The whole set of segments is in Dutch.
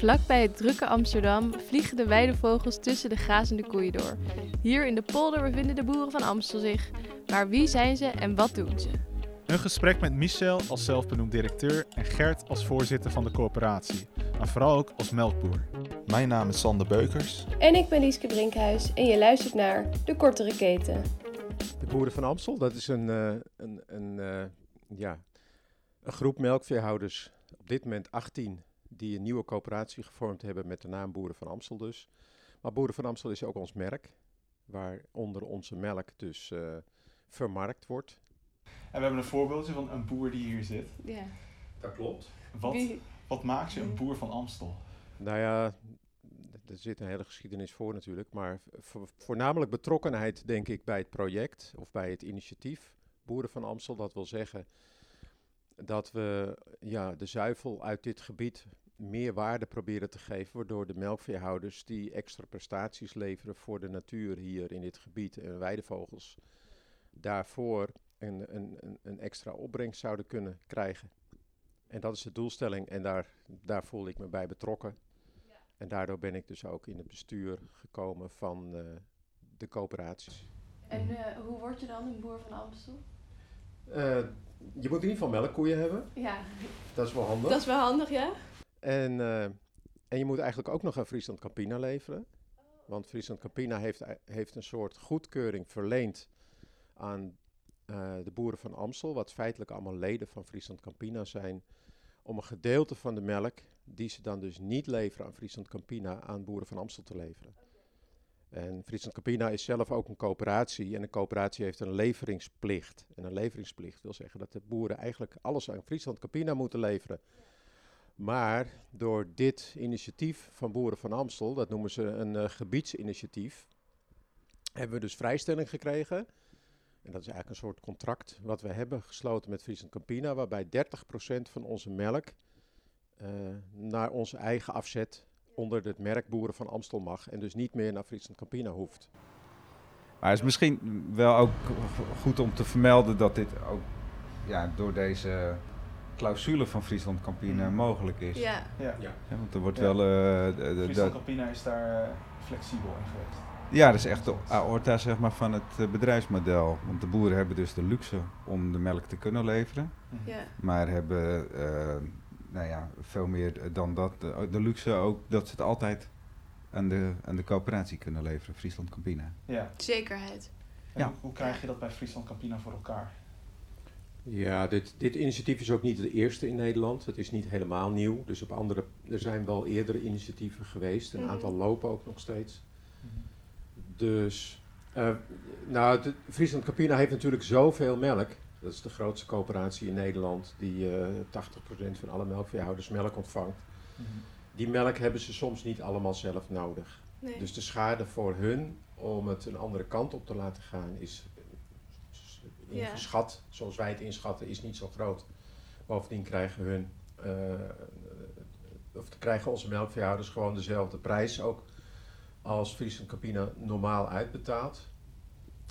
Vlakbij het drukke Amsterdam vliegen de weidevogels tussen de grazende koeien door. Hier in de polder bevinden de boeren van Amstel zich. Maar wie zijn ze en wat doen ze? Een gesprek met Michel als zelfbenoemd directeur en Gert als voorzitter van de coöperatie, maar vooral ook als melkboer. Mijn naam is Sander Beukers. En ik ben Lieske Brinkhuis en je luistert naar De Kortere Keten. De Boeren van Amstel, dat is een, uh, een, een, uh, ja, een groep melkveehouders, op dit moment 18, die een nieuwe coöperatie gevormd hebben met de naam Boeren van Amstel dus. Maar Boeren van Amstel is ook ons merk, waaronder onze melk dus uh, vermarkt wordt. En we hebben een voorbeeldje van een boer die hier zit. Ja. Dat klopt. Wat, wat maakt je een boer van Amstel? Nou ja, er zit een hele geschiedenis voor natuurlijk, maar voornamelijk betrokkenheid denk ik bij het project of bij het initiatief Boeren van Amstel. Dat wil zeggen dat we ja, de zuivel uit dit gebied meer waarde proberen te geven, waardoor de melkveehouders die extra prestaties leveren voor de natuur hier in dit gebied en weidevogels, daarvoor een, een, een extra opbrengst zouden kunnen krijgen. En dat is de doelstelling en daar, daar voel ik me bij betrokken. En daardoor ben ik dus ook in het bestuur gekomen van uh, de coöperaties. En uh, hoe word je dan een boer van Amstel? Uh, je moet in ieder geval melkkoeien hebben. Ja. Dat is wel handig. Dat is wel handig, ja. En, en je moet eigenlijk ook nog aan Friesland Campina leveren. Want Friesland Campina heeft, heeft een soort goedkeuring verleend aan de boeren van Amstel, wat feitelijk allemaal leden van Friesland Campina zijn, om een gedeelte van de melk die ze dan dus niet leveren aan Friesland Campina aan boeren van Amstel te leveren. En Friesland Campina is zelf ook een coöperatie en een coöperatie heeft een leveringsplicht. En een leveringsplicht wil zeggen dat de boeren eigenlijk alles aan Friesland Campina moeten leveren. Maar door dit initiatief van Boeren van Amstel, dat noemen ze een uh, gebiedsinitiatief, hebben we dus vrijstelling gekregen. En dat is eigenlijk een soort contract wat we hebben gesloten met Friesland Campina, waarbij 30% van onze melk uh, naar onze eigen afzet onder het merk Boeren van Amstel mag en dus niet meer naar Friesland Campina hoeft. Maar het is misschien wel ook goed om te vermelden dat dit ook ja, door deze clausule van Friesland Campina mm. mogelijk is. Ja. Ja. ja. want er wordt ja. wel... Uh, de, Friesland Campina is daar uh, flexibel in geweest. Ja, dat is echt de aorta zeg maar, van het uh, bedrijfsmodel. Want de boeren hebben dus de luxe om de melk te kunnen leveren. Ja. Maar hebben nou ja, veel meer dan dat. De, de, luxe ook dat ze het altijd aan de, aan de coöperatie kunnen leveren, Friesland Campina. Ja. Zekerheid. ja. Hoe, hoe, krijg je dat bij Friesland Campina voor elkaar? Ja, dit, dit initiatief is ook niet het eerste in Nederland. Het is niet helemaal nieuw. Dus op andere, er zijn wel eerdere initiatieven geweest. Een mm aantal lopen ook nog steeds. Mm Dus, uh, nou, de, Friesland Campina heeft natuurlijk zoveel melk. Dat is de grootste coöperatie in Nederland die uh, eh, 80% van alle melkveehouders melk ontvangt. -hmm. Die melk hebben ze soms niet allemaal zelf nodig. Nee. Dus de schade voor hun om het een andere kant op te laten gaan is ingeschat, ja. zoals wij het inschatten, is niet zo groot. Bovendien krijgen hun, uh, of krijgen onze melkveehouders gewoon dezelfde prijs ook als Friesland Campina normaal uitbetaald.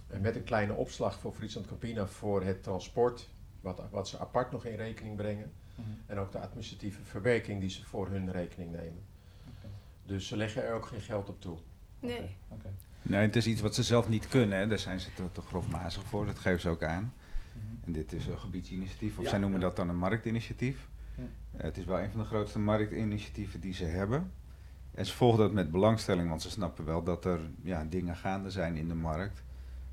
En met een kleine opslag voor Friesland Campina voor het transport, wat, wat ze apart nog in rekening brengen. Mm -hmm. En ook de administratieve verwerking die ze voor hun rekening nemen. Okay. Dus ze leggen er ook geen geld op toe. Nee. Okay. Okay. Nee, het is iets wat ze zelf niet kunnen. Hè. Daar zijn ze te, te grofmazig voor. Dat geven ze ook aan. -hmm. En dit is een gebiedsinitiatief. Of ja, zij noemen ja. dat dan een marktinitiatief. Ja. Uh, het is wel een van de grootste marktinitiatieven die ze hebben. En ze volgen dat met belangstelling, want ze snappen wel dat er ja, dingen gaande zijn in de markt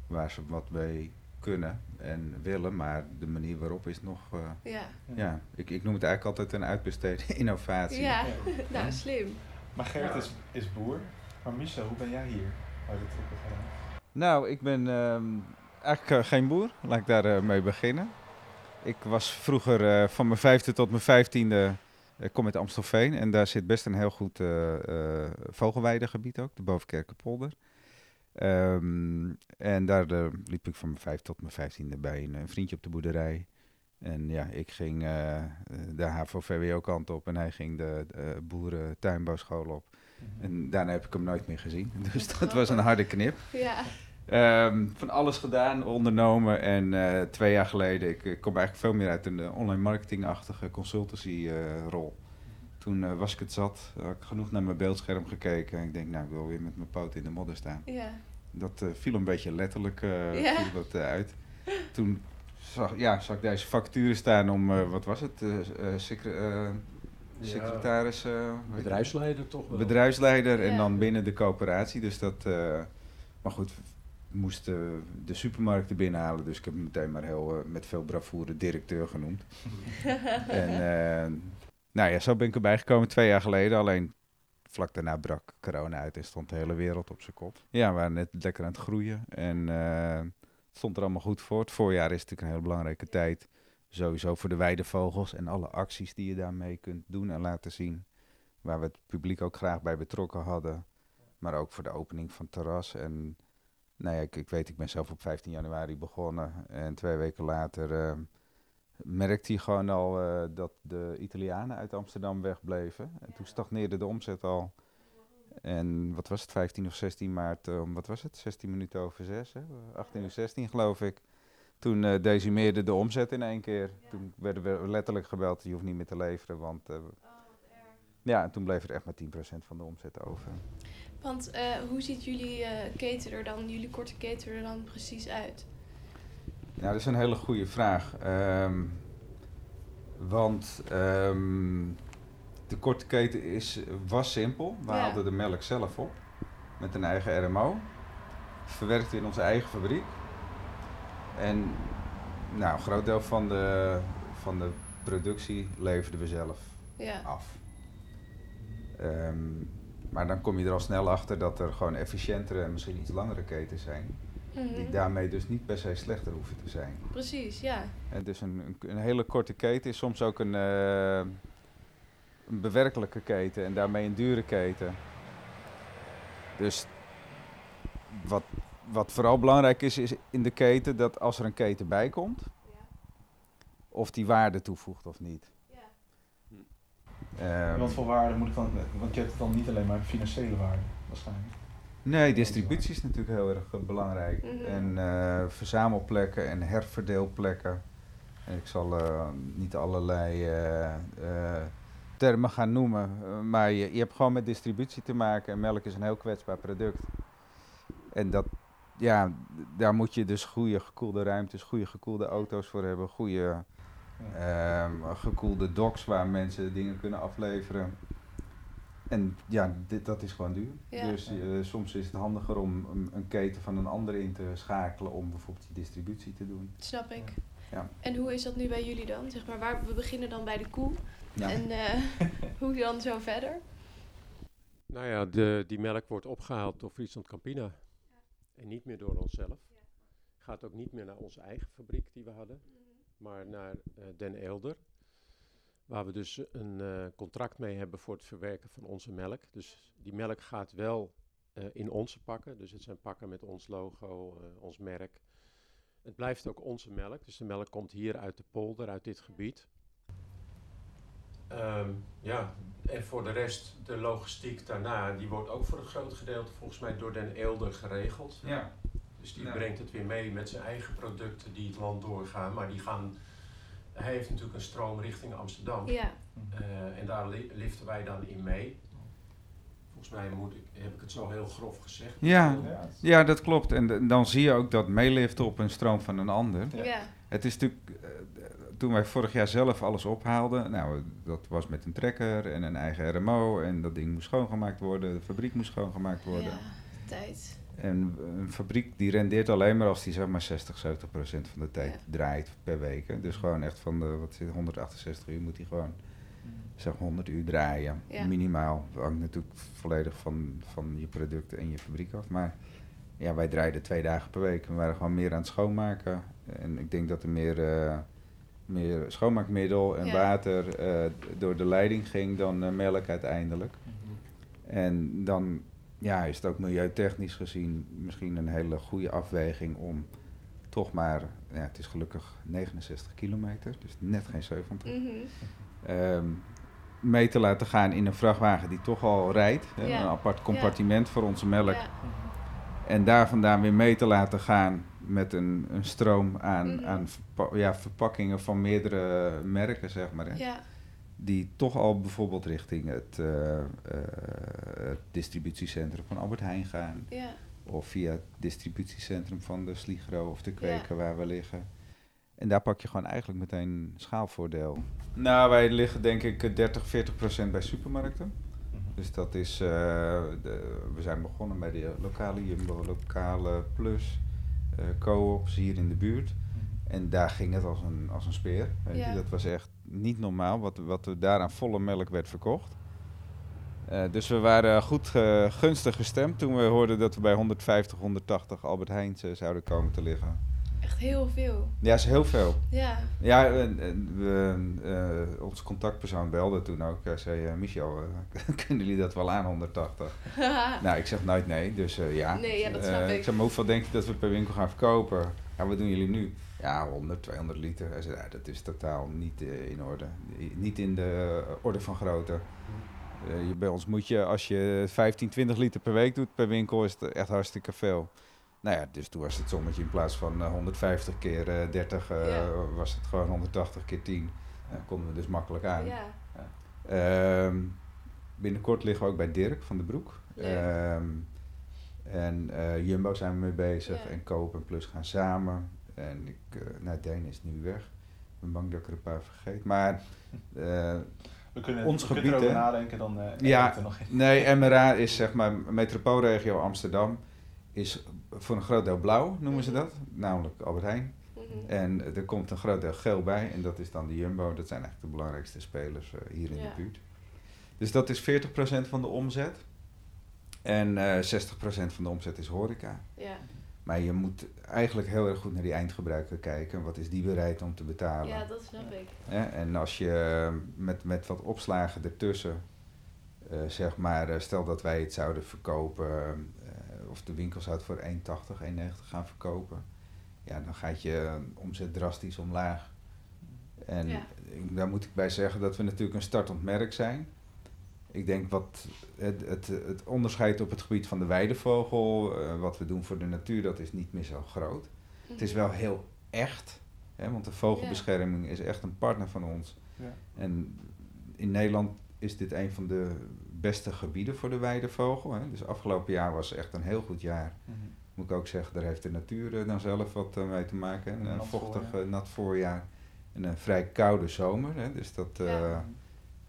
waar ze wat mee kunnen en willen, maar de manier waarop is nog. Uh, ja. ja ik, ik noem het eigenlijk altijd een uitbesteden innovatie. Ja, nou slim. Maar Gert is, is boer, maar Michel, hoe ben jij hier Nou, ik ben um, eigenlijk uh, geen boer, laat ik daar uh, mee beginnen. Ik was vroeger van mijn vijfde tot mijn vijftiende, ik kom uit Amstelveen en daar zit best een heel goed vogelweidegebied ook, de Bovenkerkenpolder. Um, en daar liep ik van mijn vijf tot mijn vijftiende bij een, vriendje op de boerderij. En ja, ik ging de HAVO-VWO-kant op en hij ging de, de boeren-tuinbouwschool op. -hmm. En daarna heb ik hem nooit meer gezien. Dus dat was een harde knip. Ja. Um, van alles gedaan, ondernomen. En uh, twee jaar geleden, ik, ik, kom eigenlijk veel meer uit een online marketingachtige consultancy-rol. Toen eh, was ik het zat, had ik genoeg naar mijn beeldscherm gekeken. En ik denk, nou, ik wil weer met mijn poot in de modder staan. Ja. Dat eh, viel een beetje letterlijk eh, Ja. viel dat, eh, uit. Toen zag, ja, zag ik deze vacature staan om, eh, wat was het, eh, eh, eh, Ja. Secretaris, eh, Bedrijfsleider toch wel. bedrijfsleider en Ja. dan binnen de coöperatie. Dus dat, eh, maar goed, we moesten de supermarkten binnenhalen. Dus ik heb me meteen maar heel, eh, met veel bravoure directeur genoemd. en eh, nou ja, zo ben ik erbij gekomen twee jaar geleden. Alleen vlak daarna brak corona uit en stond de hele wereld op zijn kop. Ja, we waren net lekker aan het groeien en eh, het stond er allemaal goed voor. Het voorjaar is natuurlijk een heel belangrijke tijd. Sowieso voor de weidevogels en alle acties die je daarmee kunt doen en laten zien. Waar we het publiek ook graag bij betrokken hadden. Maar ook voor de opening van het terras. En nou ja, ik, weet, ik ben zelf op 15 januari begonnen. En twee weken later eh, merkte hij gewoon al eh, dat de Italianen uit Amsterdam wegbleven. En toen stagneerde de omzet al. En wat was het, 15 of 16 maart, om wat was het, 16 minuten over 6, hè? 18 uur 16 geloof ik. Toen eh, decimeerde de omzet in één keer. Toen werden we letterlijk gebeld, je hoeft niet meer te leveren, want... eh, ja, en toen bleef er echt maar 10% van de omzet over. Want eh, hoe ziet jullie keten er dan, jullie korte keten er dan precies uit? Ja, dat is een hele goede vraag. Ehm, want ehm, de korte keten is, was simpel. We Ja. haalden de melk zelf op met een eigen RMO. Verwerkte in onze eigen fabriek. En nou, een groot deel van de, van de productie leverden we zelf Ja. af. Ehm, maar dan kom je er al snel achter dat er gewoon efficiëntere en misschien iets langere ketens zijn. Mhm. Die daarmee dus niet per se slechter hoeven te zijn. Precies, ja. En dus een, een, een hele korte keten is soms ook een, eh, een bewerkelijke keten en daarmee een dure keten. Dus wat, wat vooral belangrijk is, is in de keten dat als er een keten bij komt, of die waarde toevoegt of niet. Ehm, Wat voor waarde moet ik dan... Want je hebt dan niet alleen maar financiële waarde, waarschijnlijk. Nee, distributie is natuurlijk heel erg eh, belangrijk. Mhm. En eh, verzamelplekken en herverdeelplekken. En ik zal eh, niet allerlei termen gaan noemen, maar je, je hebt gewoon met distributie te maken. En melk is een heel kwetsbaar product. En dat, ja, daar moet je dus goede gekoelde ruimtes, goede gekoelde auto's voor hebben, goede ehm, gekoelde docks waar mensen dingen kunnen afleveren. En ja, dit, dat is gewoon duur. Ja. Dus eh, soms is het handiger om een, een keten van een andere in te schakelen om bijvoorbeeld die distributie te doen. Snap ik. Ja. En hoe is dat nu bij jullie dan? Zeg maar, waar, we beginnen dan bij de koe. Ja. En eh, hoe dan zo verder? Nou ja, de, die melk wordt opgehaald door Friesland Campina. En niet meer door onszelf. Gaat ook niet meer naar onze eigen fabriek die we hadden. Maar naar eh, Den Eelder. Waar we dus een eh, contract mee hebben voor het verwerken van onze melk. Dus die melk gaat wel eh, in onze pakken. Dus het zijn pakken met ons logo, ons merk. Het blijft ook onze melk. Dus de melk komt hier uit de polder, uit dit gebied. Ehm, ja, en voor de rest, de logistiek daarna, die wordt ook voor een groot gedeelte volgens mij door Den Eelder geregeld. Ja. Dus die Ja. brengt het weer mee met zijn eigen producten die het land doorgaan. Maar die gaan, hij heeft natuurlijk een stroom richting Amsterdam. Ja. Eh, en daar li- liften wij dan in mee. Volgens mij moet ik, heb ik het zo heel grof gezegd. Ja. Ja. Ja, dat klopt. En dan zie je ook dat meeliften op een stroom van een ander. Ja. Ja. Het is natuurlijk, eh, toen wij vorig jaar zelf alles ophaalden, nou, dat was met een trekker en een eigen RMO en dat ding moest schoongemaakt worden, de fabriek moest schoongemaakt worden. Ja, tijd. En een fabriek die rendeert alleen maar als die zeg maar 60, 70 procent van de tijd Ja. draait per week. hè. Dus gewoon echt van de, wat zit, 168 uur moet hij gewoon zeg 100 uur draaien, Ja. minimaal. Dat hangt natuurlijk volledig van, van je producten en je fabriek af. Maar ja, wij draaiden twee dagen per week. We waren gewoon meer aan het schoonmaken. En ik denk dat er meer, eh, meer schoonmaakmiddel en Ja. water eh, door de leiding ging dan eh, melk uiteindelijk. En dan ja, is het ook milieutechnisch gezien misschien een hele goede afweging om toch maar, ja, het is gelukkig 69 kilometer, dus net geen 70 Mhm. ehm, mee te laten gaan in een vrachtwagen die toch al rijdt. Ja. Een apart compartiment voor onze melk. Ja. En daar vandaan weer mee te laten gaan met een, een stroom aan, Mhm. aan verpa- ja, verpakkingen van meerdere merken, zeg maar. Hè. Ja. die toch al bijvoorbeeld richting het, eh, eh, het distributiecentrum van Albert Heijn gaan. Ja. Of via het distributiecentrum van de Sligro of de kweker waar we liggen. En daar pak je gewoon eigenlijk meteen schaalvoordeel. Nou, wij liggen denk ik 30, 40 procent bij supermarkten. Dus dat is, eh, de, we zijn begonnen bij de lokale Jumbo, lokale Plus, eh co-ops hier in de buurt. En daar ging het als een, als een speer. Weet Ja. je. Dat was echt niet normaal wat, wat er daar aan volle melk werd verkocht. Eh, dus we waren goed eh, gunstig gestemd toen we hoorden dat we bij 150, 180 Albert Heijns eh, zouden komen te liggen. Echt heel veel. Ja, is heel veel. Ja. Ja, eh, onze contactpersoon belde toen ook. Hij zei, Michel, kunnen jullie dat wel aan, 180? nou, ik zeg nooit nee, dus ja. Nee, ja, dat snap ik. Ik zeg, maar hoeveel denk je dat we per winkel gaan verkopen? Ja, wat doen jullie nu? Ja, 100, 200 liter. Hij zei, ja, dat is totaal niet in orde. Niet in de orde van grootte. Je, bij ons moet je, als je 15, 20 liter per week doet per winkel, is het echt hartstikke veel. Nou ja, dus toen was het sommetje in plaats van eh, 150 keer eh, 30, eh, Ja. was het gewoon 180 keer 10. Eh, konden we dus makkelijk aan. Ja. Ehm, binnenkort liggen we ook bij Dirk van den Broek. Ehm, en eh, Jumbo zijn we mee bezig. Ja. En Coop en Plus gaan samen. En ik, eh nou, Deen is nu weg. Ik ben bang dat ik er een paar vergeet. Maar eh, We kunnen, Ons we kunnen gebied, erover nadenken, dan eh Ja. ja. er nog in. nee, MRA is zeg maar metropoolregio Amsterdam. Is voor een groot deel blauw, noemen ze dat. Namelijk Albert Heijn. Mhm. En er komt een groot deel geel bij. En dat is dan de Jumbo. Dat zijn eigenlijk de belangrijkste spelers eh, hier in Ja. de buurt. Dus dat is 40% van de omzet. En eh 60% van de omzet is horeca. Ja. Maar je moet eigenlijk heel erg goed naar die eindgebruiker kijken. Wat is die bereid om te betalen? ja, dat snap ik. Hè? En als je eh, met, met wat opslagen ertussen, eh, zeg maar, eh, stel dat wij het zouden verkopen, eh, of de winkel zou het voor 1,80, 1,90 gaan verkopen, ja, dan gaat je omzet drastisch omlaag. En Ja. ik- daar moet ik bij zeggen dat we natuurlijk een startend merk zijn. Ik denk wat het, het, het onderscheid op het gebied van de weidevogel, eh, wat we doen voor de natuur, dat is niet meer zo groot. Het is wel heel echt, hè, want de vogelbescherming is echt een partner van ons. Ja. En in Nederland is dit een van de beste gebieden voor de weidevogel. Hè. Dus afgelopen jaar was echt een heel goed jaar. Mhm. Moet ik ook zeggen, daar heeft de natuur eh, dan zelf wat eh, mee te maken. Een Een nat vochtig, voorjaar. eh, nat voorjaar en een vrij koude zomer. Hè. Dus dat eh, Ja.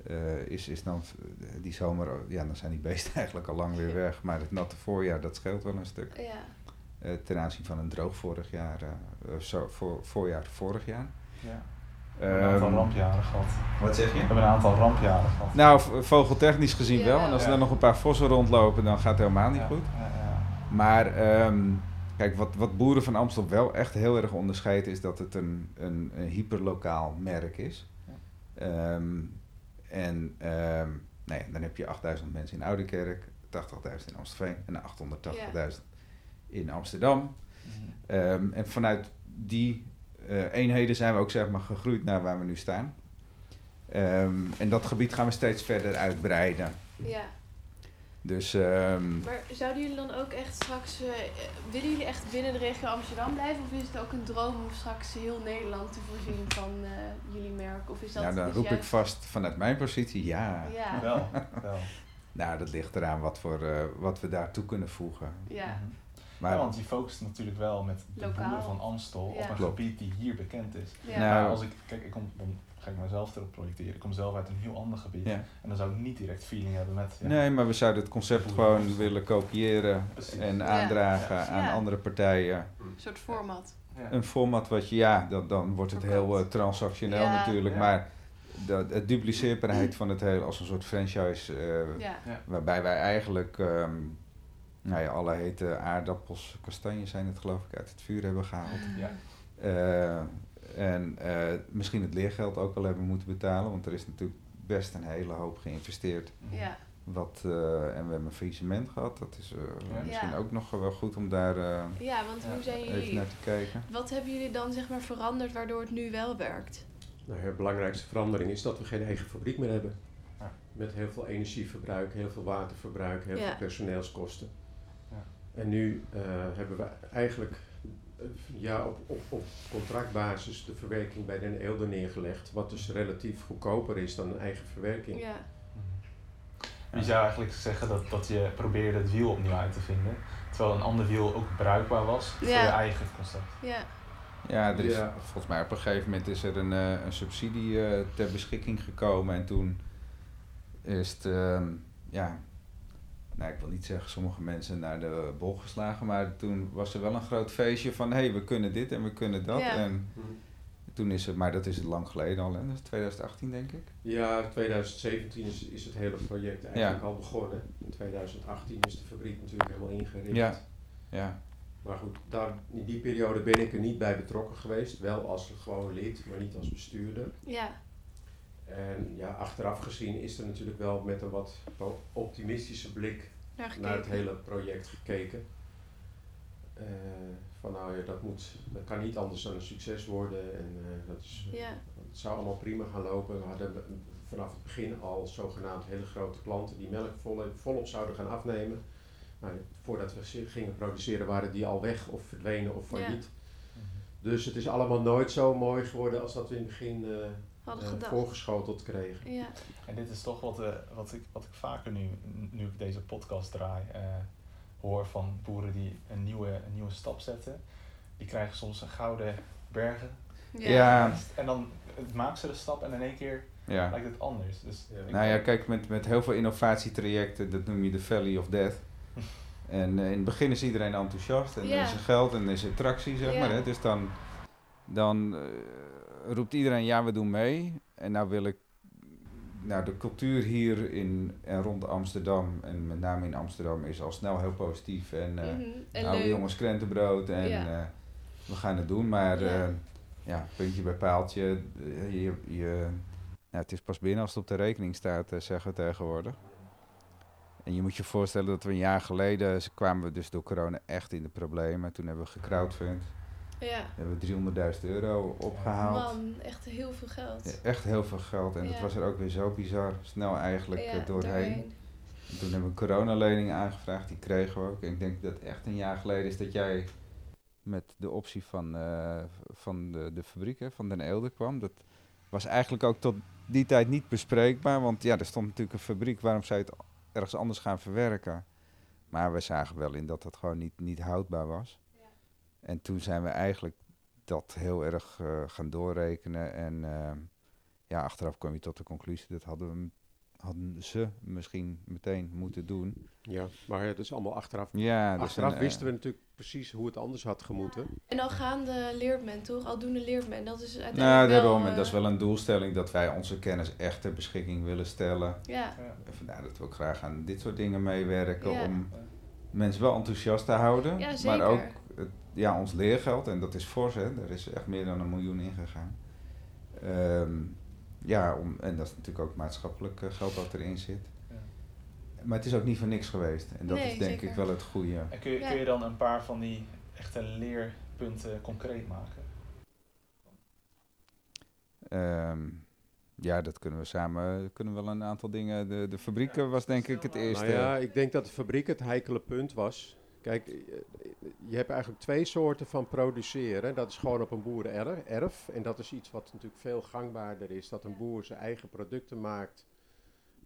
eh, is, is dan, eh, die zomer, ja, dan zijn die beesten eigenlijk al lang weer weg. Maar het natte voorjaar, dat scheelt wel een stuk. Ja. eh, ten aanzien van een droog vorig jaar, eh, eh, zo, voor, voorjaar vorig jaar. Ja. We hebben een aantal Ehm, rampjaren gehad. wat zeg We je? hebben een aantal rampjaren gehad. Nou, vogeltechnisch gezien Ja. wel. En als er dan nog een paar vossen rondlopen, dan gaat het helemaal niet Ja, goed. Ja, ja. Maar ehm, kijk, wat, wat Boeren van Amstel wel echt heel erg onderscheidt, is dat het een, een, een hyperlokaal merk is. Ja. Ehm, en ehm, nou ja, dan heb je 8000 mensen in Oudekerk, 80.000 in Amstelveen en 880.000 in Amsterdam. Mhm. Ehm, en vanuit die eenheden zijn we ook zeg maar gegroeid naar waar we nu staan. Ehm, en dat gebied gaan we steeds verder uitbreiden. ja. Dus ehm, Maar zouden jullie dan ook echt straks, eh, willen jullie echt binnen de regio Amsterdam blijven? Of is het ook een droom om straks heel Nederland te voorzien van eh, jullie merk? Of is dat nou, dan is roep ik vast vanuit mijn positie ja. Ja, Wel, wel. Nou, dat ligt eraan wat, voor, eh, wat we daartoe kunnen voegen. ja. Mhm. Maar ja, want je focust natuurlijk wel met de Lokaal. boeren van Amstel Ja. op een Klopt. gebied die hier bekend is. ja. Nou, maar als ik, kijk, ik kom, dan ga ik mezelf erop projecteren. Ik kom zelf uit een heel ander gebied. ja. En dan zou ik niet direct feeling hebben met... Ja, Nee, maar we zouden het concept gewoon willen kopiëren Precies. en aandragen Ja. aan Ja. andere partijen. Een soort format. Ja. Een format wat je, ja, dan, dan wordt het heel eh, transactioneel Ja. natuurlijk, Ja. maar de, het dupliceerbaarheid van het hele als een soort franchise, eh, Ja. waarbij wij eigenlijk ehm, nou ja, alle hete aardappels, kastanjes zijn het geloof ik, uit het vuur hebben gehaald. Ja. Eh, en eh, misschien het leergeld ook al hebben moeten betalen, want er is natuurlijk best een hele hoop geïnvesteerd. Ja. Wat, eh, en we hebben een faillissement gehad, dat is eh, Ja. misschien Ja. ook nog wel goed om daar eh, ja, want Ja. hoe zijn even jullie... naar te kijken. Wat hebben jullie dan zeg maar veranderd waardoor het nu wel werkt? Nou, de belangrijkste verandering is dat we geen eigen fabriek meer hebben. Ja. Met heel veel energieverbruik, heel veel waterverbruik, heel Ja. veel personeelskosten. En nu eh, hebben we eigenlijk Eh, Ja, op, op, op contractbasis de verwerking bij Den Eelde neergelegd. Wat dus relatief goedkoper is dan een eigen verwerking. Ja. En je zou eigenlijk zeggen dat, dat je probeerde het wiel opnieuw uit te vinden. Terwijl een ander wiel ook bruikbaar was voor Ja. je eigen concept. Ja. Ja, er is, Ja. volgens mij op een gegeven moment is er een, eh, een subsidie eh, ter beschikking gekomen. En toen is het, ehm, ja, nou ik wil niet zeggen sommige mensen naar de bol geslagen. Maar toen was er wel een groot feestje van, hé, hey, we kunnen dit en we kunnen dat. Ja. En toen is het, maar dat is het lang geleden al, hè? dat is 2018 denk ik. Ja, 2017 is, is het hele project eigenlijk al begonnen. In 2018 is de fabriek natuurlijk helemaal ingericht. Ja. Ja, Maar goed, daar, in die periode ben ik er niet bij betrokken geweest. Wel als gewoon lid, maar niet als bestuurder. Ja. En ja, achteraf gezien is er natuurlijk wel met een wat optimistische blik Naar het hele project gekeken. Eh, van nou ja, dat, moet, dat kan niet anders dan een succes worden. En eh, dat is, Ja. het zou allemaal prima gaan lopen. We hadden vanaf het begin al zogenaamd hele grote klanten die melk vol, volop zouden gaan afnemen. Nou, voordat we gingen produceren waren die al weg of verdwenen of Ja. failliet. Dus het is allemaal nooit zo mooi geworden als dat we in het begin eh, Hadden gedacht. voorgeschoteld kregen. Ja. En dit is toch wat, eh, wat, ik, wat ik vaker nu, nu ik deze podcast draai, eh, hoor van boeren die een nieuwe, een nieuwe stap zetten. Die krijgen soms een gouden bergen. Ja. Ja. En dan maken ze de stap en in één keer ja. lijkt het anders. Dus Ja. Nou ja, kijk, met, met heel veel innovatietrajecten, dat noem je de Valley of Death. En in het begin is iedereen enthousiast en er is er geld en er is er tractie, zeg maar. Hè? Dus dan, dan eh, roept iedereen, ja, we doen mee. En nou wil ik, nou de cultuur hier in en rond Amsterdam, en met name in Amsterdam, is al snel heel positief. En, eh Mhm. En nou, leuk. jongens, krentenbrood en Ja. eh, we gaan het doen. Maar Ja. ja, ja puntje bij paaltje, eh, je, je, ja, het is pas binnen als het op de rekening staat, eh, zeggen we tegenwoordig. En je moet je voorstellen dat we een jaar geleden kwamen we dus door corona echt in de problemen. Toen hebben we gecrowdfund, Ja. hebben we 300.000 euro opgehaald. Man, echt heel veel geld. Ja, Echt heel veel geld en dat was er ook weer zo bizar snel eigenlijk Ja, eh, doorheen. En toen hebben we een coronalening aangevraagd, die kregen we ook. En ik denk dat echt een jaar geleden is dat jij met de optie van, eh, van de, de fabriek hè, van Den Eelde kwam. Dat was eigenlijk ook tot die tijd niet bespreekbaar, want ja, er stond natuurlijk een fabriek, waarom zou je het ergens anders gaan verwerken? Maar we zagen wel in dat dat gewoon niet, niet houdbaar was. En toen zijn we eigenlijk dat heel erg eh, gaan doorrekenen. En eh, ja, achteraf kwam je tot de conclusie dat hadden, we, hadden ze misschien meteen moeten doen. Ja, maar het is allemaal achteraf. Ja, dus achteraf een, eh, wisten we natuurlijk precies hoe het anders had gemoeten. En al gaande leert men toch? Aldoende leert men. Dat is uiteindelijk Nou, wel, daarom. En eh, dat is wel een doelstelling dat wij onze kennis echt ter beschikking willen stellen. Ja. Ja. En vandaar dat we ook graag aan dit soort dingen meewerken. Ja. Om mensen wel enthousiast te houden. Ja, maar ook ja, ons leergeld. En dat is fors, hè. Er is echt meer dan een miljoen ingegaan. Ehm, ja, om, en dat is natuurlijk ook maatschappelijk eh, geld dat erin zit. Ja. Maar het is ook niet voor niks geweest. En dat Nee, is denk zeker. ik wel het goede. En kun je, Ja. kun je dan een paar van die echte leerpunten concreet maken? Ehm, ja, dat kunnen we samen, kunnen we wel een aantal dingen. De, de fabriek eh, was denk ik het eerste. Nou ja, ik denk dat de fabriek het heikele punt was. Kijk, eh, je hebt eigenlijk twee soorten van produceren. Dat is gewoon op een boerenerf. En dat is iets wat natuurlijk veel gangbaarder is. Dat een boer zijn eigen producten maakt.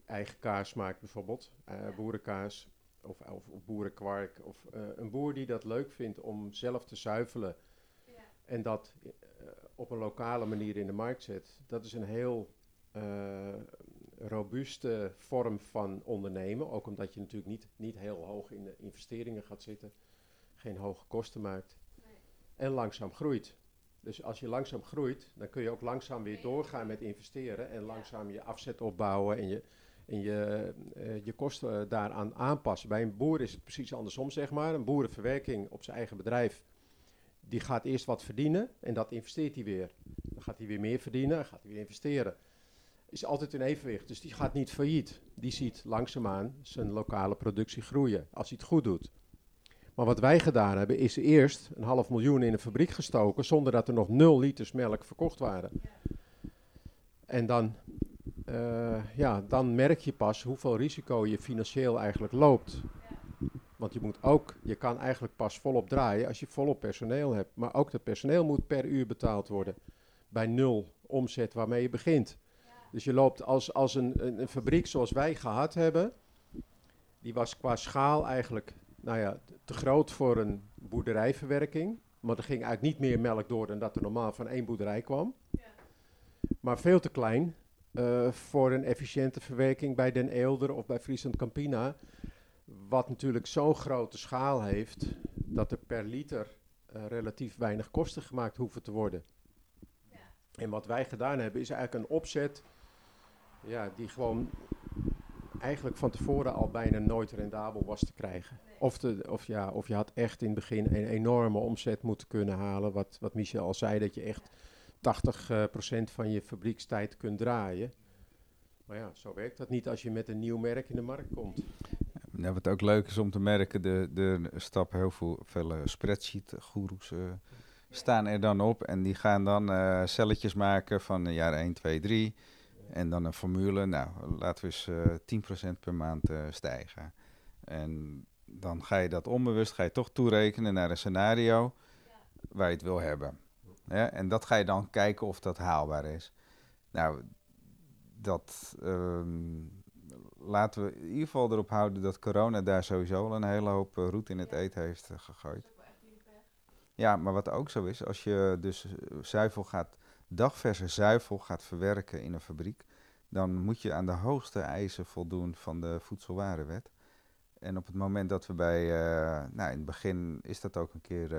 Eigen kaas maakt bijvoorbeeld. eh, boerenkaas of, of, of boerenkwark. Of eh, een boer die dat leuk vindt om zelf te zuivelen. En dat op een lokale manier in de markt zet. Dat is een heel robuuste vorm van ondernemen. Ook omdat je natuurlijk niet, niet heel hoog in de investeringen gaat zitten. Geen hoge kosten maakt. En langzaam groeit. Dus als je langzaam groeit, dan kun je ook langzaam weer doorgaan met investeren. En langzaam je afzet opbouwen en je, en je, eh, je kosten eh, daaraan aanpassen. Bij een boer is het precies andersom, zeg maar. Een boerenverwerking op zijn eigen bedrijf. Die gaat eerst wat verdienen en dat investeert hij weer. Dan gaat hij weer meer verdienen, dan gaat hij weer investeren is altijd in evenwicht. Dus die gaat niet failliet. Die ziet langzaamaan zijn lokale productie groeien, als hij het goed doet. Maar wat wij gedaan hebben, is eerst een half miljoen in een fabriek gestoken, zonder dat er nog nul liters melk verkocht waren. En dan, eh, ja, dan merk je pas hoeveel risico je financieel eigenlijk loopt. Want je moet ook, je kan eigenlijk pas volop draaien als je volop personeel hebt. Maar ook dat personeel moet per uur betaald worden. Bij nul omzet waarmee je begint. Dus je loopt als, als een, een, een fabriek zoals wij gehad hebben. Die was qua schaal eigenlijk nou ja, te groot voor een boerderijverwerking. Maar er ging eigenlijk niet meer melk door dan dat er normaal van één boerderij kwam. Maar veel te klein eh, voor een efficiënte verwerking bij Den Eelder of bij Friesland Campina. Wat natuurlijk zo'n grote schaal heeft dat er per liter eh, relatief weinig kosten gemaakt hoeven te worden. En wat wij gedaan hebben is eigenlijk een opzet ja, die gewoon eigenlijk van tevoren al bijna nooit rendabel was te krijgen. Of, de, of, ja, of je had echt in het begin een enorme omzet moeten kunnen halen. Wat, wat Michel al zei, dat je echt 80% van je fabriekstijd kunt draaien. Maar ja, zo werkt dat niet als je met een nieuw merk in de markt komt. Ja, wat ook leuk is om te merken, de, de stappen heel veel, veel spreadsheet-goeroes uh, staan er dan op. En die gaan dan uh, celletjes maken van jaar 1, 2, 3. En dan een formule, nou, laten we eens uh, 10% per maand stijgen. En dan ga je dat onbewust, ga je toch toerekenen naar een scenario waar je het wil hebben. Ja, en dat ga je dan kijken of dat haalbaar is. Nou, dat um, laten we in ieder geval erop houden dat corona daar sowieso al een hele hoop uh, roet in het eten heeft gegooid. Ja, maar wat ook zo is, als je dus zuivel gaat, dagverse zuivel gaat verwerken in een fabriek, dan moet je aan de hoogste eisen voldoen van de voedselwarenwet. En op het moment dat we bij, nou in het begin is dat ook een keer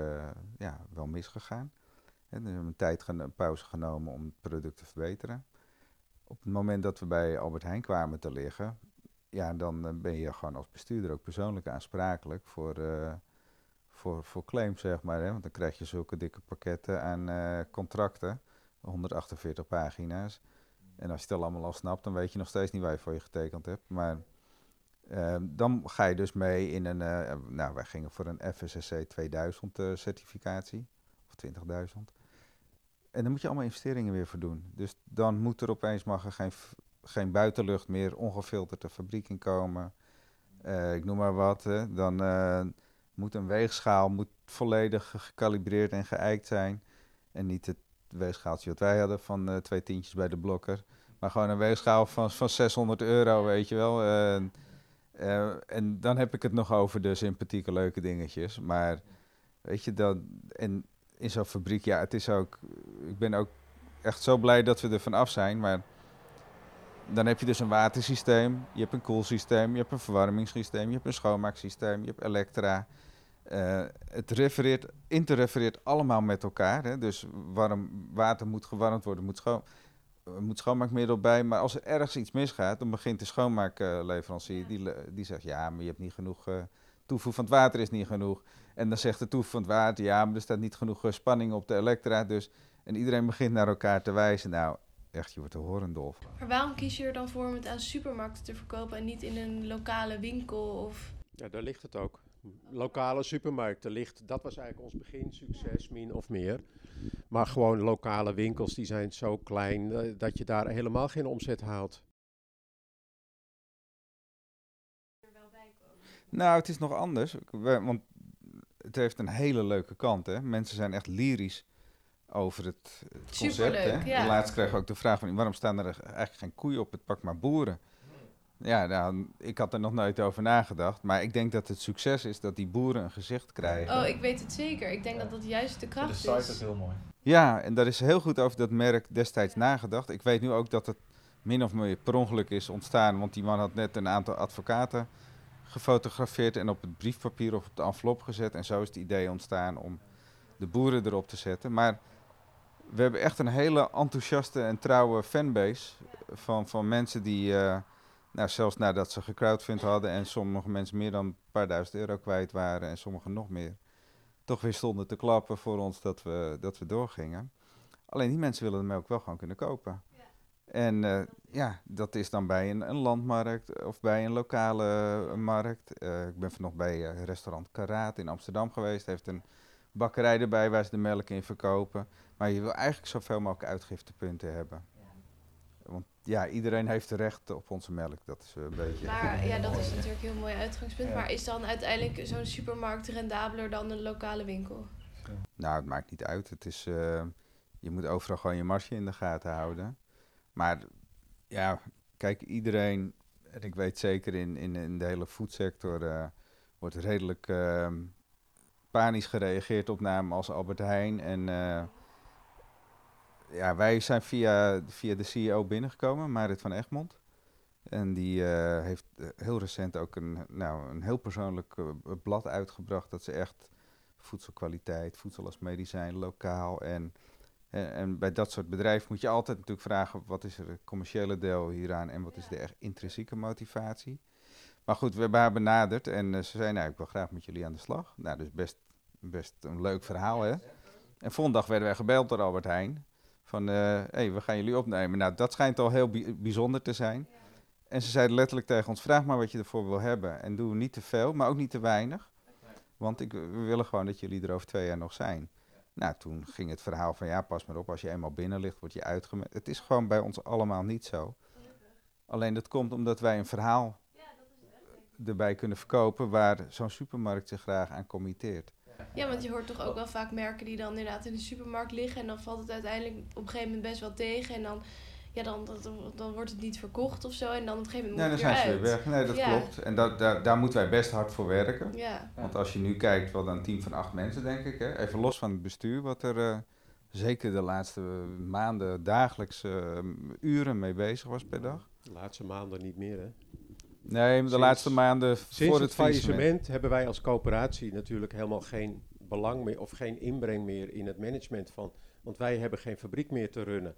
ja, wel misgegaan. En we hebben een tijd een pauze genomen om het product te verbeteren. Op het moment dat we bij Albert Heijn kwamen te liggen, ja, dan eh, ben je gewoon als bestuurder ook persoonlijk aansprakelijk voor, uh, voor, voor claims, zeg maar. Hè? Want dan krijg je zulke dikke pakketten aan contracten, 148 pagina's. En als je het allemaal al snapt, dan weet je nog steeds niet waar je voor je getekend hebt. Maar uh, dan ga je dus mee in een, nou wij gingen voor een FSSC 2000 certificatie, of 20.000. En dan moet je allemaal investeringen weer voor doen. Dus dan moet er opeens mag er geen, geen buitenlucht meer ongefilterd de fabriek in komen. Uh, ik noem maar wat. Dan moet een weegschaal moet volledig gecalibreerd en geëikt zijn. En niet het weegschaaltje wat wij hadden van uh, twee tientjes bij de blokker. Maar gewoon een weegschaal van, van 600 euro, weet je wel. en dan heb ik het nog over de sympathieke leuke dingetjes. Maar weet je, dat, en in zo'n fabriek, ja, het is ook. Ik ben ook echt zo blij dat we er vanaf zijn. Maar dan heb je dus een watersysteem, je hebt een koelsysteem, je hebt een verwarmingssysteem, je hebt een schoonmaaksysteem, je hebt elektra. Uh, het refereert, interrefereert allemaal met elkaar. Hè? Dus warm, water moet gewarmd worden, moet, schoon, uh, moet schoonmaakmiddel bij. Maar als er ergens iets misgaat, dan begint de schoonmaakleverancier. Die, die zegt, ja, maar je hebt niet genoeg... Uh, toevoer van het water is niet genoeg. En dan zegt de toevoer van het water, ja, maar er staat niet genoeg spanning op de elektra. Dus, en iedereen begint naar elkaar te wijzen. Nou, echt, je wordt er horendol van. Maar waarom kies je er dan voor om het aan supermarkten te verkopen en niet in een lokale winkel? Of... Ja, daar ligt het ook. Lokale supermarkten ligt, dat was eigenlijk ons begin, succes, min of meer. Maar gewoon lokale winkels, die zijn zo klein uh, dat je daar helemaal geen omzet haalt. Nou, het is nog anders. Want het heeft een hele leuke kant. Hè? Mensen zijn echt lyrisch over het, het concept. Hè? Ja. Laatst kregen we ook de vraag van waarom staan er eigenlijk geen koeien op het pak maar boeren? Ja, nou, ik had er nog nooit over nagedacht. Maar ik denk dat het succes is dat die boeren een gezicht krijgen. Oh, ik weet het zeker. Ik denk dat dat juist de kracht is. De site is. is heel mooi. Ja, en daar is heel goed over dat merk destijds nagedacht. Ik weet nu ook dat het min of meer per ongeluk is ontstaan. Want die man had net een aantal advocaten gefotografeerd en op het briefpapier of op de envelop gezet. En zo is het idee ontstaan om de boeren erop te zetten. Maar we hebben echt een hele enthousiaste en trouwe fanbase van, van mensen die, uh, nou, zelfs nadat ze gecrowdfund hadden en sommige mensen meer dan een paar duizend euro kwijt waren en sommigen nog meer, toch weer stonden te klappen voor ons dat we, dat we doorgingen. Alleen die mensen willen hem ook wel gewoon kunnen kopen. En uh, ja, dat is dan bij een, een, landmarkt of bij een lokale uh, markt. Uh, ik ben vanochtend bij restaurant Karaat in Amsterdam geweest. Heeft een bakkerij erbij waar ze de melk in verkopen. Maar je wil eigenlijk zoveel mogelijk uitgiftepunten hebben. Ja, iedereen heeft recht op onze melk. Dat is eh, een beetje... Maar ja, dat is natuurlijk een heel mooi uitgangspunt. Ja. Maar is dan uiteindelijk zo'n supermarkt rendabeler dan een lokale winkel? Nou, het maakt niet uit. Het is, eh, je moet overal gewoon je marge in de gaten houden. Maar ja, kijk, iedereen, en ik weet zeker in, in, in de hele foodsector, eh, wordt redelijk ehm, panisch gereageerd op namen als Albert Heijn. En eh, ja, wij zijn via, via de CEO binnengekomen, Marit van Egmond. En die eh, heeft heel recent ook een, nou, een heel persoonlijk eh, blad uitgebracht. Dat ze echt voedselkwaliteit, voedsel als medicijn, lokaal. En, en, en bij dat soort bedrijven moet je altijd natuurlijk vragen: wat is er het commerciële deel hieraan en wat is de echt intrinsieke motivatie? Maar goed, we hebben haar benaderd en eh, ze zei: Nou, ik wil graag met jullie aan de slag. Nou, dus best, best een leuk verhaal, hè? En volgende dag werden wij gebeld door Albert Heijn. Van, hé, hey, we gaan jullie opnemen. Nou, dat schijnt al heel bi- bijzonder te zijn. En ze zeiden letterlijk tegen ons, vraag maar wat je ervoor wil hebben. En doe niet te veel, maar ook niet te weinig. Want ik, we willen gewoon dat jullie er over twee jaar nog zijn. Nou, toen ging het verhaal van, ja, pas maar op, als je eenmaal binnen ligt, word je uitgemerkt. Het is gewoon bij ons allemaal niet zo. Alleen dat komt omdat wij een verhaal erbij kunnen verkopen waar zo'n supermarkt zich graag aan committeert. Ja, want je hoort toch ook wel vaak merken die dan inderdaad in de supermarkt liggen. En dan valt het uiteindelijk op een gegeven moment best wel tegen. En dan, ja, dan, dan, dan wordt het niet verkocht of zo. En dan op een gegeven moment Nee, moet dan het zijn ze weer weer uit. weg. Nee, dat Ja. klopt. En dat, daar, daar moeten wij best hard voor werken. Ja, Want als je nu kijkt, wel een team van acht mensen, denk ik. Hè? Even los van het bestuur, wat er eh, zeker de laatste maanden dagelijks eh, uren mee bezig was per dag. De laatste maanden niet meer, hè? Nee, de Sinds- laatste maanden Sinds voor het het faillissement. faillissement hebben wij als coöperatie natuurlijk helemaal geen belang meer of geen inbreng meer in het management van. Want wij hebben geen fabriek meer te runnen.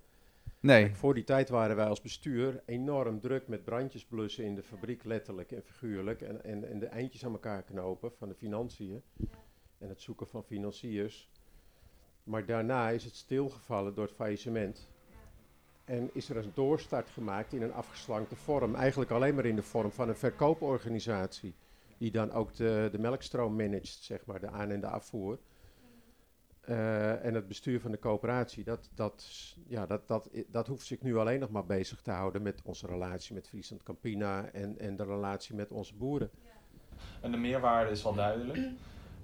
Nee, Voor die tijd waren wij als bestuur enorm druk met brandjes blussen in de fabriek, letterlijk en figuurlijk. En, en, en de eindjes aan elkaar knopen van de financiën. En het zoeken van financiers. Maar daarna is het stilgevallen door het faillissement. En is er een doorstart gemaakt in een afgeslankte vorm. Eigenlijk alleen maar in de vorm van een verkooporganisatie. Die dan ook de, de melkstroom managt, zeg maar, de aan- en de afvoer. Eh, en het bestuur van de coöperatie, dat, dat, ja, dat, dat, dat hoeft zich nu alleen nog maar bezig te houden met onze relatie met Friesland Campina en, en de relatie met onze boeren. En de meerwaarde is wel duidelijk.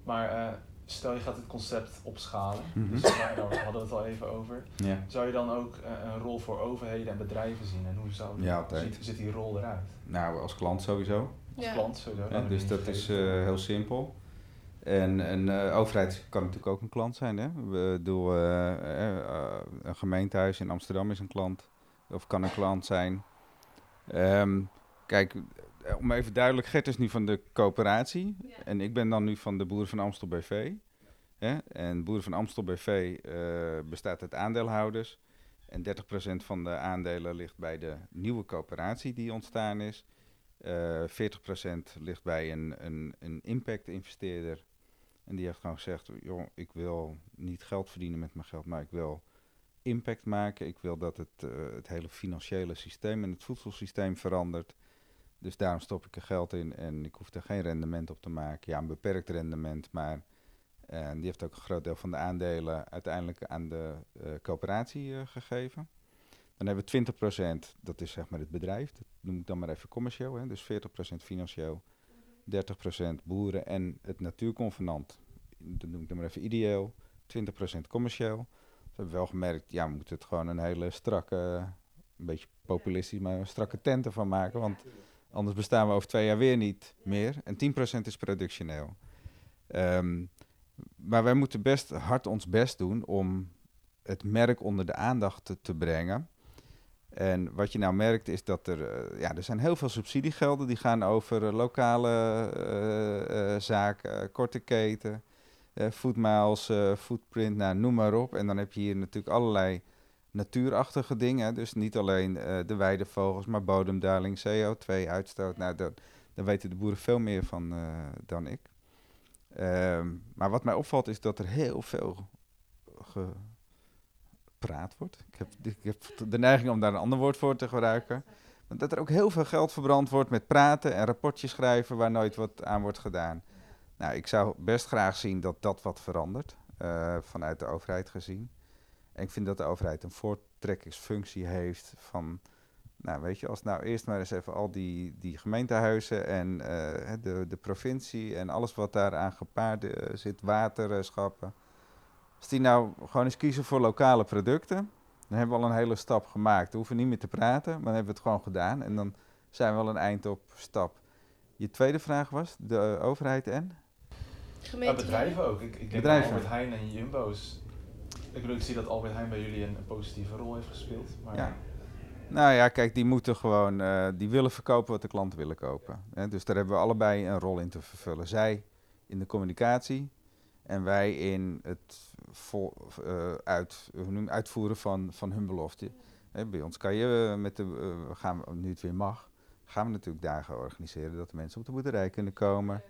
Maar eh, stel je gaat het concept opschalen. Mhm. Dus daar hadden we het al even over. ja. Zou je dan ook eh, een rol voor overheden en bedrijven zien? En hoe zou die- Ja, ziet, ziet die rol eruit? nou als klant sowieso. Als Ja. klant sowieso. Dus dat is eh, heel simpel. En een eh, overheid kan natuurlijk ook een klant zijn. Hè? We eh, eh, eh, een gemeentehuis in Amsterdam is een klant. Of kan een klant zijn. Ehm, kijk, om even duidelijk, Gert is nu van de coöperatie. En ik ben dan nu van de Boeren van Amstel BV. Hè? En Boeren van Amstel BV eh, bestaat uit aandeelhouders. En 30% van de aandelen ligt bij de nieuwe coöperatie die ontstaan is. Eh 40% ligt bij een, een, een impact-investeerder. En die heeft gewoon gezegd: joh, ik wil niet geld verdienen met mijn geld, maar ik wil impact maken. Ik wil dat het, eh, het hele financiële systeem en het voedselsysteem verandert. Dus daarom stop ik er geld in en ik hoef er geen rendement op te maken. Ja, een beperkt rendement, maar eh, die heeft ook een groot deel van de aandelen uiteindelijk aan de eh, coöperatie eh, gegeven. Dan hebben we 20%, dat is zeg maar het bedrijf, dat noem ik dan maar even commercieel, hè? dus 40% financieel, 30% boeren en het natuurconvenant, dat noem ik dan maar even ideeel, 20% commercieel. We hebben wel gemerkt, ja, we moeten het gewoon een hele strakke, een beetje populistisch, maar een strakke tent ervan maken, want anders bestaan we over twee jaar weer niet meer. En 10% is productioneel. Ehm, maar wij moeten best hard ons best doen om het merk onder de aandacht te, brengen. En wat je nou merkt is dat er, eh, ja, er zijn heel veel subsidiegelden die gaan over eh, lokale eh, zaken, korte keten, eh, footprint, nou, noem maar op. En dan heb je hier natuurlijk allerlei natuurachtige dingen. Dus niet alleen eh, de weidevogels, maar bodemdaling, CO2-uitstoot. Nou, daar, daar weten de boeren veel meer van eh, dan ik. Ehm, maar wat mij opvalt is dat er heel veel gepraat wordt. Ik heb, ik heb de neiging om daar een ander woord voor te gebruiken. Maar dat er ook heel veel geld verbrand wordt met praten en rapportjes schrijven waar nooit wat aan wordt gedaan. Nou, ik zou best graag zien dat dat wat verandert, eh, vanuit de overheid gezien. En ik vind dat de overheid een voortrekkingsfunctie heeft van, nou weet je, als nou eerst maar eens even al die, die gemeentehuizen en eh, de, de provincie en alles wat daaraan gepaard eh, zit, waterschappen. Als die nou gewoon eens kiezen voor lokale producten, dan hebben we al een hele stap gemaakt. We hoeven niet meer te praten, maar dan hebben we het gewoon gedaan en dan zijn we al een eind op stap. Je tweede vraag was, de overheid en? Ja, bedrijven ook. Ik, ik denk Bedrijven. Albert Heijn en Jumbo's. Ik bedoel, ik zie dat Albert Heijn bij jullie een, positieve rol heeft gespeeld. Maar Ja. Nou ja, kijk, die moeten gewoon, eh, die willen verkopen wat de klanten willen kopen. Dus daar hebben we allebei een rol in te vervullen. Zij in de communicatie en wij in het eh, uit, uitvoeren van, van hun belofte. Bij ons kan je eh, met de, eh, we gaan, nu het weer mag, gaan we natuurlijk dagen organiseren dat de mensen op de boerderij kunnen komen.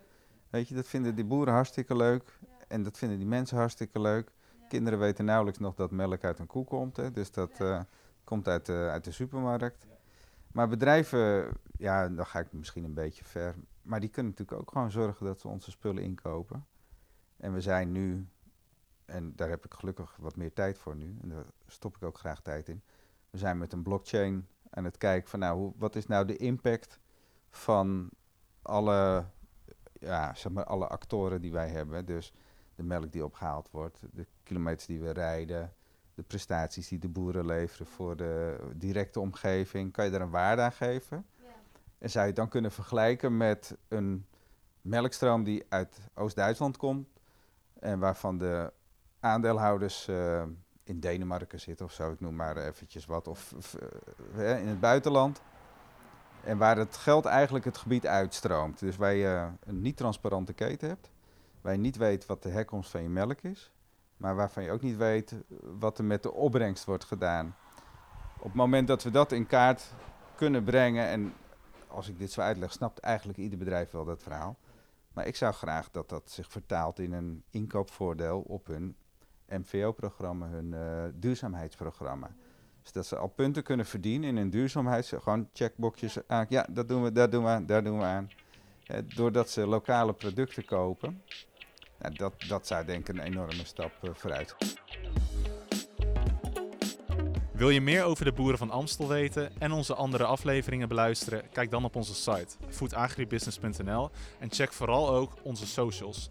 Weet je, dat vinden die boeren hartstikke leuk en dat vinden die mensen hartstikke leuk. Kinderen weten nauwelijks nog dat melk uit een koe komt, hè, dus dat eh, komt uit de, uit de supermarkt. Maar bedrijven, ja, dan ga ik misschien een beetje ver, maar die kunnen natuurlijk ook gewoon zorgen dat ze onze spullen inkopen. En we zijn nu, en daar heb ik gelukkig wat meer tijd voor nu, en daar stop ik ook graag tijd in. We zijn met een blockchain aan het kijken van, nou, hoe, wat is nou de impact van alle, ja, zeg maar, alle actoren die wij hebben. Dus de melk die opgehaald wordt, de kilometers die we rijden, de prestaties die de boeren leveren voor de directe omgeving. Kan je daar een waarde aan geven? En zou je het dan kunnen vergelijken met een melkstroom die uit Oost-Duitsland komt en waarvan de aandeelhouders eh, in Denemarken zitten of zo, ik noem maar eventjes wat, of, of, eh, in het buitenland. En waar het geld eigenlijk het gebied uitstroomt. Dus waar je een niet transparante keten hebt, waar je niet weet wat de herkomst van je melk is, maar waarvan je ook niet weet wat er met de opbrengst wordt gedaan. Op het moment dat we dat in kaart kunnen brengen, en als ik dit zo uitleg, snapt eigenlijk ieder bedrijf wel dat verhaal. Maar ik zou graag dat dat zich vertaalt in een inkoopvoordeel op hun MVO-programma, hun eh, duurzaamheidsprogramma. Dus dat ze al punten kunnen verdienen in hun duurzaamheid. Gewoon checkboxjes aan. Ja, dat doen we, dat doen we aan, daar doen we aan. Eh, doordat ze lokale producten kopen. Nou, dat, dat zou denk ik een enorme stap eh, vooruit. Wil je meer over de boeren van Amstel weten en onze andere afleveringen beluisteren? Kijk dan op onze site foodagribusiness.nl en check vooral ook onze socials.